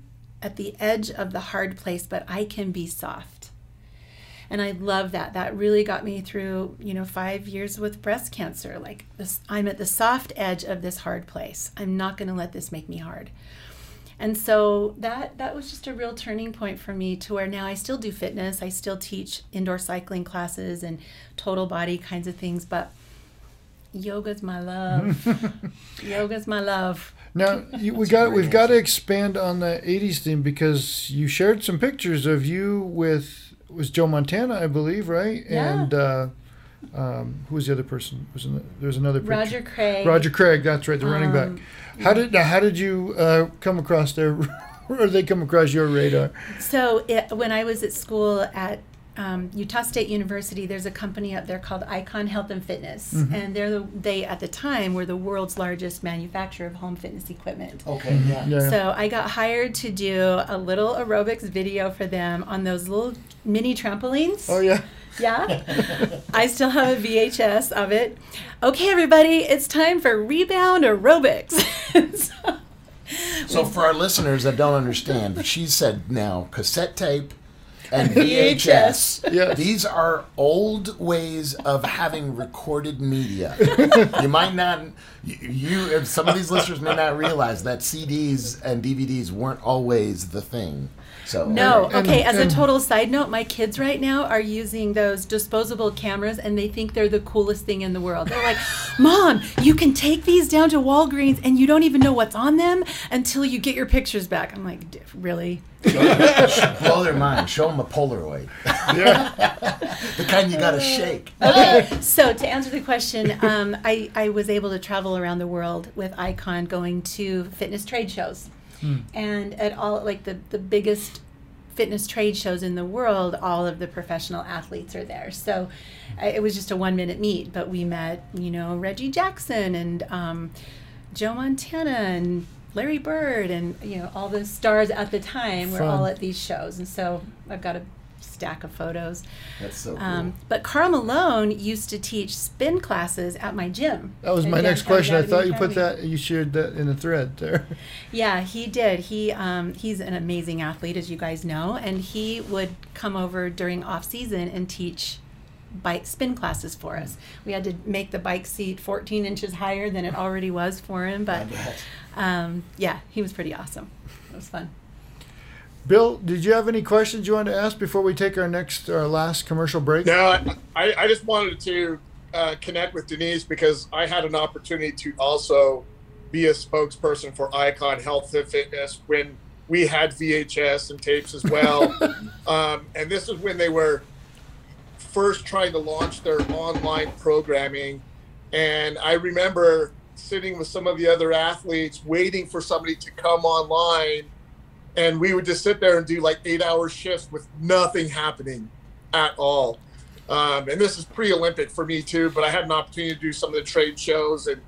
at the edge of the hard place but i can be soft and i love that that really got me through you know five years with breast cancer like this i'm at the soft edge of this hard place i'm not going to let this make me hard and so that that was just a real turning point for me to where now I still do fitness. I still teach indoor cycling classes and total body kinds of things, but yoga's my love. yoga's my love. Now you, we got we've got to expand on the '80s theme because you shared some pictures of you with was Joe Montana, I believe, right? Yeah. And uh, um, who was the other person? Was in the, there's another picture. Roger Craig. Roger Craig. That's right, the running back. Um, How did now, how did you uh, come across their or they come across your radar? So it, when I was at school at um, Utah State University, there's a company up there called Icon Health and Fitness, and they're the, they at the time were the world's largest manufacturer of home fitness equipment. Okay, yeah. Yeah. So I got hired to do a little aerobics video for them on those little mini trampolines. Oh yeah. Yeah. I still have a VHS of it. Okay, everybody, it's time for rebound aerobics. So- So for our listeners that don't understand, she said now cassette tape and VHS. VHS. Yes. These are old ways of having recorded media. you might not, you, you, some of these listeners may not realize that CDs and DVDs weren't always the thing. So No, And- okay, as a total side note, my kids right now are using those disposable cameras and they think they're the coolest thing in the world. They're like, Mom, you can take these down to Walgreens and you don't even know what's on them until you get your pictures back. I'm like, "D- really? blow their mind. Show them a Polaroid, the kind you gotta shake. Okay, so to answer the question, um, I, I was able to travel around the world with Icon going to fitness trade shows. And at all, like the, the biggest fitness trade shows in the world, all of the professional athletes are there. So it was just a one minute meet, but we met, you know, Reggie Jackson and um, Joe Montana and Larry Bird and, you know, all the stars at the time were all at these shows. And so I've got a stack of photos. That's so cool. Um, but Karl Malone used to teach spin classes at my gym. That was my next downtown question. I thought you put that you shared that in a thread there. Yeah, he did. He um, he's an amazing athlete, as you guys know, and he would come over during off season and teach bike spin classes for us. We had to make the bike seat 14 inches higher than it already was for him, but um, yeah, he was pretty awesome. It was fun. Bill, did you have any questions you wanted to ask before we take our next our last commercial break? No, I, I- just wanted to uh, connect with Denise because I had an opportunity to also be a spokesperson for Icon Health and Fitness when we had VHS and tapes as well. um, and this is when they were first trying to launch their online programming. And I remember sitting with some of the other athletes waiting for somebody to come online. And we would just sit there and do like eight hour shifts with nothing happening at all. Um, and this is pre-Olympic for me too, but I had an opportunity to do some of the trade shows and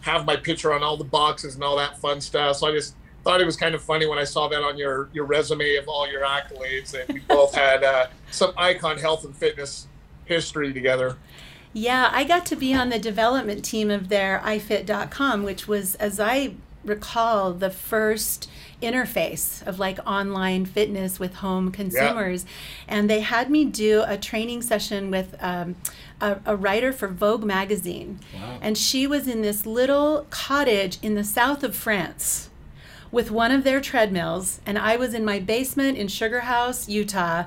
have my picture on all the boxes and all that fun stuff. So I just thought it was kind of funny when I saw that on your your resume of all your accolades, and we both had uh, some icon health and fitness history together. Yeah, I got to be on the development team of their iFit.com, which was, as I recall, the first interface of like online fitness with home consumers. And they had me do a training session with um, a, a writer for Vogue magazine. And she was in this little cottage in the south of France with one of their treadmills and I was in my basement in Sugar House, Utah,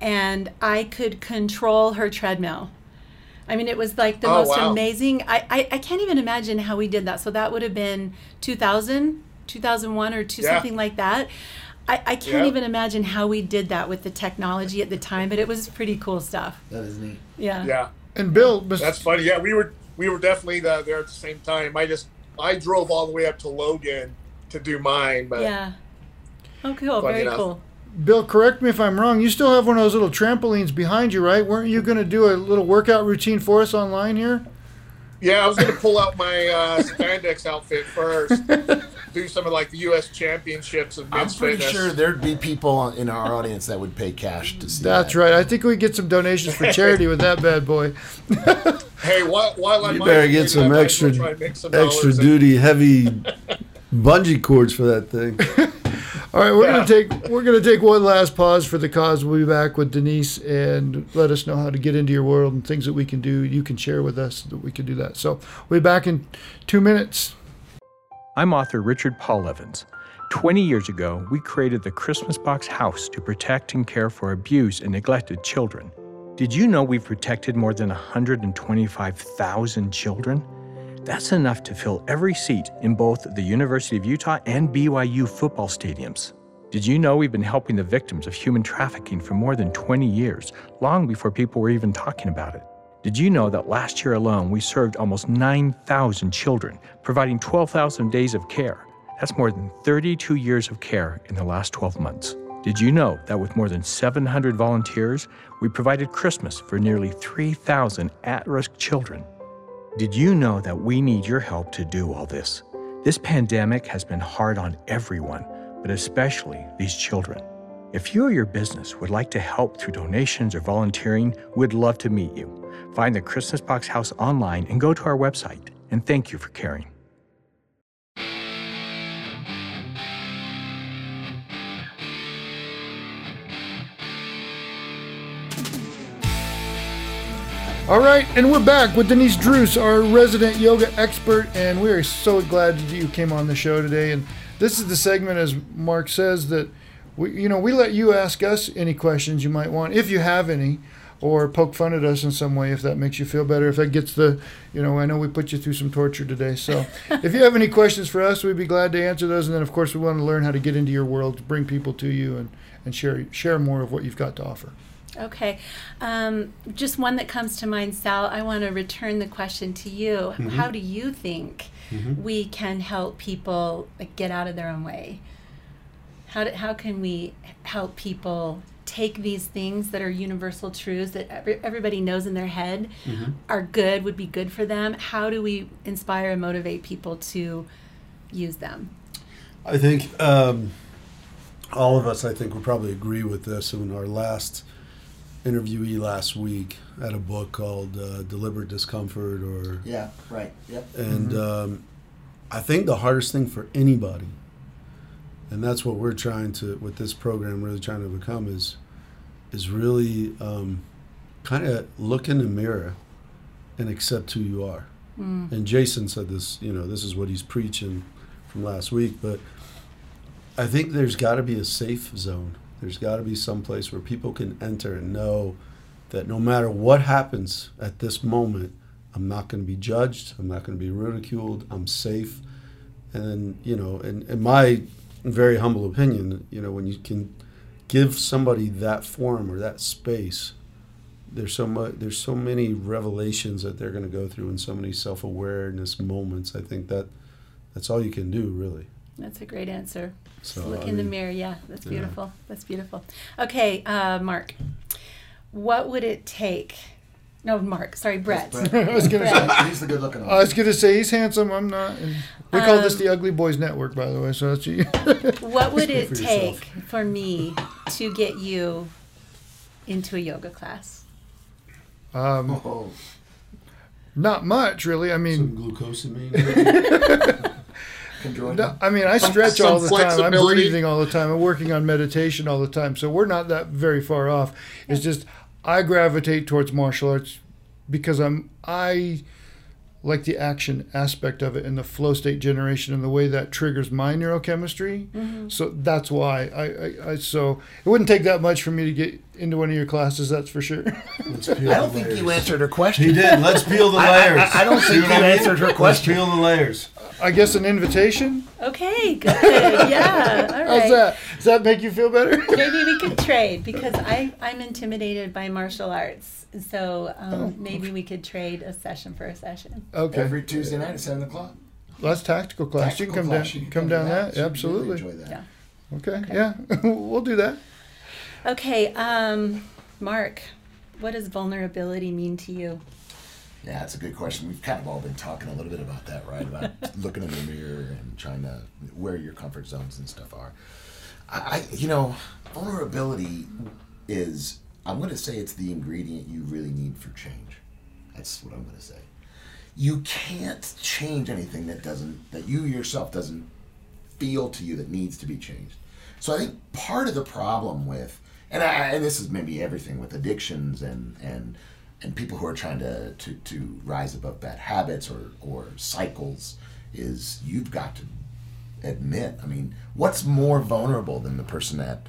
and I could control her treadmill. I mean, it was like the Oh, most wow. amazing. I, I, I can't even imagine how we did that. So that would have been 2000, 2001 or two, Yeah. something like that. I, I can't Yeah. even imagine how we did that with the technology at the time, but it was pretty cool stuff. That is neat. Yeah. Yeah, And Bill, Mr. that's funny. Yeah, we were we were definitely there at the same time. I just I drove all the way up to Logan to do mine, but Yeah. Oh, cool. Very enough. cool. Bill, correct me if I'm wrong. You still have one of those little trampolines behind you, right? Weren't you going to do a little workout routine for us online here? Yeah, I was gonna pull out my uh, spandex outfit first, do some of like the U.S. championships of I'm pretty fitness. sure there'd be people in our audience that would pay cash to see That's that. right. I think we get some donations for charity with that bad boy. Hey, while, while I You might better get some that, extra will try and make some extra dollars and- duty heavy bungee cords for that thing. All right, we're Yeah. gonna take we're gonna take one last pause for the cause. We'll be back with Denise and let us know how to get into your world and things that we can do. You can share with us that we can do that. So we'll be back in two minutes. I'm author Richard Paul Evans. 20 years ago, we created the Christmas Box House to protect and care for abused and neglected children. Did you know we've protected more than 125,000 children? That's enough to fill every seat in both the University of Utah and BYU football stadiums. Did you know we've been helping the victims of human trafficking for more than 20 years, long before people were even talking about it? Did you know that last year alone we served almost 9,000 children, providing 12,000 days of care? That's more than 32 years of care in the last 12 months. Did you know that with more than 700 volunteers, we provided Christmas for nearly 3,000 at risk children? Did you know that we need your help to do all this? This pandemic has been hard on everyone, but especially these children. If you or your business would like to help through donations or volunteering, we'd love to meet you. Find the Christmas Box House online and go to our website. And thank you for caring. All right, and we're back with Denise Druce, our resident yoga expert, and we are so glad that you came on the show today. And this is the segment, as Mark says, that we, you know, we let you ask us any questions you might want, if you have any, or poke fun at us in some way, if that makes you feel better. If that gets the, you know, I know we put you through some torture today. So, if you have any questions for us, we'd be glad to answer those. And then, of course, we want to learn how to get into your world, to bring people to you, and and share share more of what you've got to offer. Okay. Um, just one that comes to mind, Sal. I want to return the question to you. Mm-hmm. How do you think we can help people like, get out of their own way? How, do, how can we help people take these things that are universal truths that every, everybody knows in their head Mm-hmm. are good, would be good for them? How do we inspire and motivate people to use them? I think um, all of us, I think, would probably agree with this. In our last interviewee last week had a book called uh, Deliberate Discomfort, or Yeah, right. Yep. and um, I think the hardest thing for anybody, and that's what we're trying to with this program, really trying to become is is really um, kind of look in the mirror and accept who you are. And Jason said this, you know, this is what he's preaching from last week, but I think there's got to be a safe zone. There's got to be some place where people can enter and know that no matter what happens at this moment, I'm not going to be judged. I'm not going to be ridiculed. I'm safe. And, you know, in, in my very humble opinion, you know, when you can give somebody that forum or that space, there's so much, there's so many revelations that they're going to go through and so many self-awareness moments. I think that that's all you can do, really. That's a great answer. So, Look I in the mirror. Yeah, that's yeah. beautiful. That's beautiful. Okay, uh, Mark, what would it take? No, Mark. Sorry, Brett. I was gonna say. Brett. He's the good looking one. I was gonna say he's handsome. I'm not. And we call this Um, the Ugly Boys Network, by the way. So that's you. What would it for take yourself. for me to get you into a yoga class? um, oh, not much, really. I Some mean, glucosamine. no, I mean, I stretch all the time. I'm breathing all the time. I'm working on meditation all the time. So we're not that very far off. It's just I gravitate towards martial arts because I'm I like the action aspect of it and the flow state generation and the way that triggers my neurochemistry. Mm-hmm. So that's why I, I, I so it wouldn't take that much for me to get into one of your classes. That's for sure. Let's peel I don't think you answered her question. He did. Let's peel the I- I- layers. I don't See think you mean? answered her Let's question. peel the layers. I guess an invitation. Okay, good. Yeah, all right. How's that? Does that make you feel better? Maybe we could trade because I I'm intimidated by martial arts, and so um, Oh, maybe we could trade a session for a session. Okay. Every Tuesday night at seven o'clock. Well, that's tactical class. you can Tactical come class, down. you can come to down that. So you'd Absolutely. Really enjoy that. Yeah. Okay. Okay. Yeah. we'll do that. Okay, um, Mark, what does vulnerability mean to you? Yeah, that's a good question. We've kind of all been talking a little bit about that, right? About looking in the mirror and trying to where your comfort zones and stuff are. I, I you know, vulnerability is. I'm going to say it's the ingredient you really need for change. That's what I'm going to say. You can't change anything that doesn't that you yourself doesn't feel to you that needs to be changed. So I think part of the problem with and I, and this is maybe everything with addictions and and and people who are trying to to, to rise above bad habits or or cycles is you've got to admit. I mean, what's more vulnerable than the person that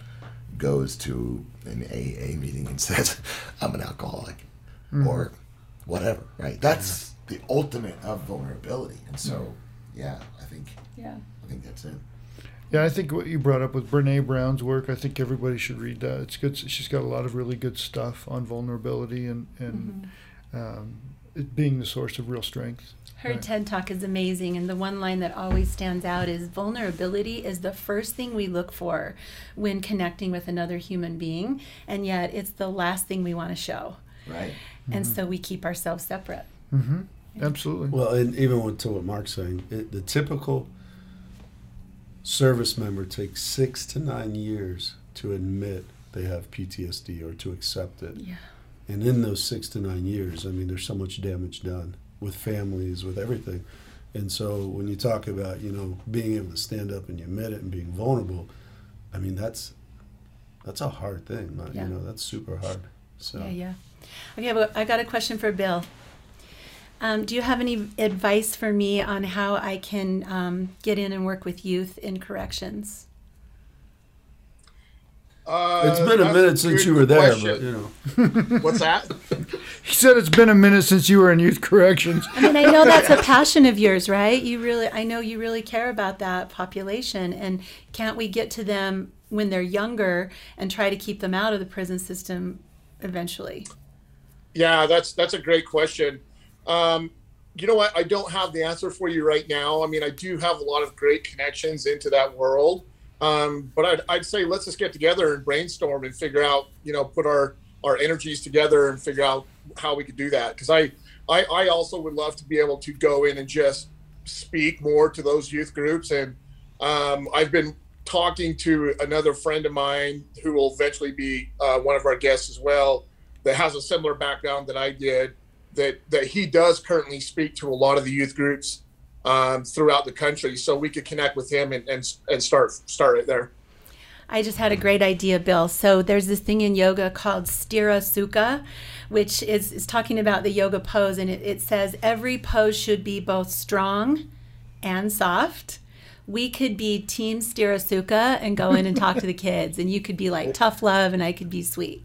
goes to an AA meeting and says, "I'm an alcoholic," or whatever, right? That's the ultimate of vulnerability. And so, yeah, I think Yeah. I think that's it. Yeah, I think what you brought up with Brene Brown's work, I think everybody should read that. It's good. She's got a lot of really good stuff on vulnerability and and um, it being the source of real strength. Her TED talk is amazing, and the one line that always stands out is vulnerability is the first thing we look for when connecting with another human being, and yet it's the last thing we want to show. Right. And mm-hmm. so we keep ourselves separate. Mm-hmm. Absolutely. Well, and even with, to what Mark's saying, it, the typical service member takes six to nine years to admit they have PTSD or to accept it. Yeah. And in those six to nine years, I mean, there's so much damage done with families, with everything. And so when you talk about, you know, being able to stand up and you admit it and being vulnerable, I mean, that's that's a hard thing. Yeah. You know, that's super hard. So Yeah, yeah. Okay, well, I got a question for Bill. Um, do you have any advice for me on how I can um, get in and work with youth in corrections? Uh, it's been a that's minute since you were there, question. but you know. What's that? He said it's been a minute since you were in youth corrections. I mean, I know that's a passion of yours, right? You really, I know you really care about that population, and can't we get to them when they're younger and try to keep them out of the prison system eventually? Yeah, that's that's a great question. Um, you know what? I don't have the answer for you right now. I mean, I do have a lot of great connections into that world, um, but I'd, I'd say let's just get together and brainstorm and figure out, you know, put our our energies together and figure out how we could do that. Because I, I I also would love to be able to go in and just speak more to those youth groups, and um, I've been talking to another friend of mine who will eventually be uh, one of our guests as well that has a similar background that I did, that that he does currently speak to a lot of the youth groups um, throughout the country. So we could connect with him and and, and start start right there. I just had a great idea, Bill. So there's this thing in yoga called Sthira Sukha, which is, is talking about the yoga pose, and it, it says every pose should be both strong and soft. We could be Team Sthira Sukha and go in and talk to the kids, and you could be like tough love, and I could be sweet.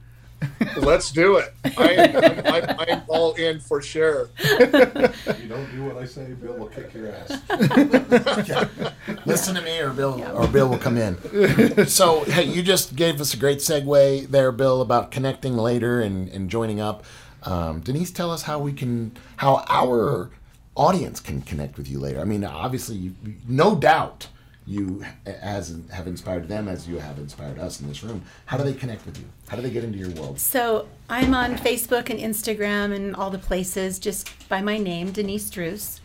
Let's do it. I, I'm, I'm, I'm all in for sure. If you don't do what I say, Bill will kick your ass. Listen to me, or Bill, or Bill will come in. so, hey, you just gave us a great segue there, Bill, about connecting later and, and joining up. Um, Denise, tell us how we can, how our audience can connect with you later. I mean, obviously, you, no doubt, you as have inspired them as you have inspired us in this room. How do they connect with you? How do they get into your world? So I'm on Facebook and Instagram and all the places just by my name, Denise Druce.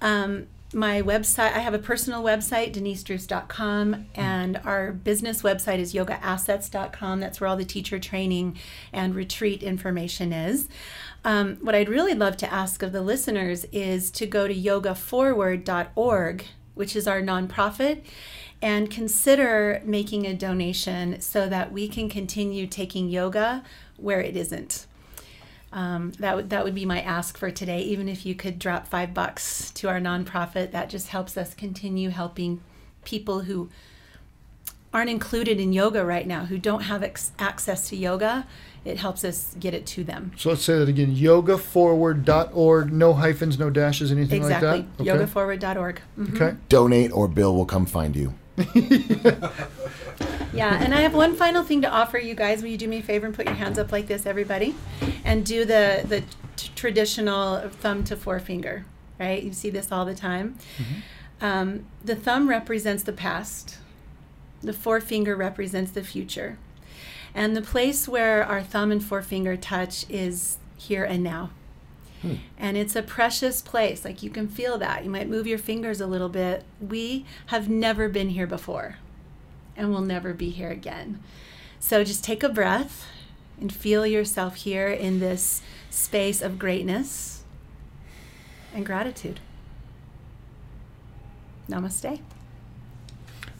Um, my website, I have a personal website, denisedruce.com, and our business website is yogaassets.com. That's where all the teacher training and retreat information is. Um, what I'd really love to ask of the listeners is to go to yogaforward.org, which is our nonprofit, and consider making a donation so that we can continue taking yoga where it isn't. Um, that would that would be my ask for today. Even if you could drop five bucks to our nonprofit, that just helps us continue helping people who aren't included in yoga right now, who don't have ex- access to yoga. It helps us get it to them. So let's say that again yogaforward.org, no hyphens, no dashes, anything exactly. like that? Okay. Yogaforward.org. Mhm. Okay. Donate, or Bill will come find you. Yeah, and I have one final thing to offer you guys. Will you do me a favor and put your hands up like this, everybody, and do the the t- traditional thumb to forefinger? Right, you see this all the time. Um, the thumb represents the past. The forefinger represents the future, and the place where our thumb and forefinger touch is here and now. Hmm. And it's a precious place. Like you can feel that. You might move your fingers a little bit. We have never been here before and we'll never be here again. So just take a breath and feel yourself here in this space of greatness and gratitude. Namaste.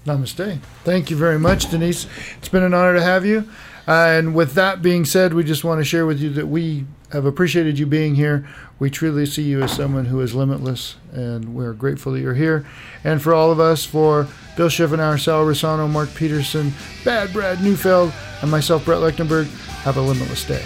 Namaste. Thank you very much, Denise. It's been an honor to have you. And with that being said, we just want to share with you that we have appreciated you being here. We truly see you as someone who is limitless, and we're grateful that you're here. And for all of us, for Bill Schiffenauer, Sal Rosano, Mark Peterson, Bad Brad Neufeld, and myself, Brett Lechtenberg, have a limitless day.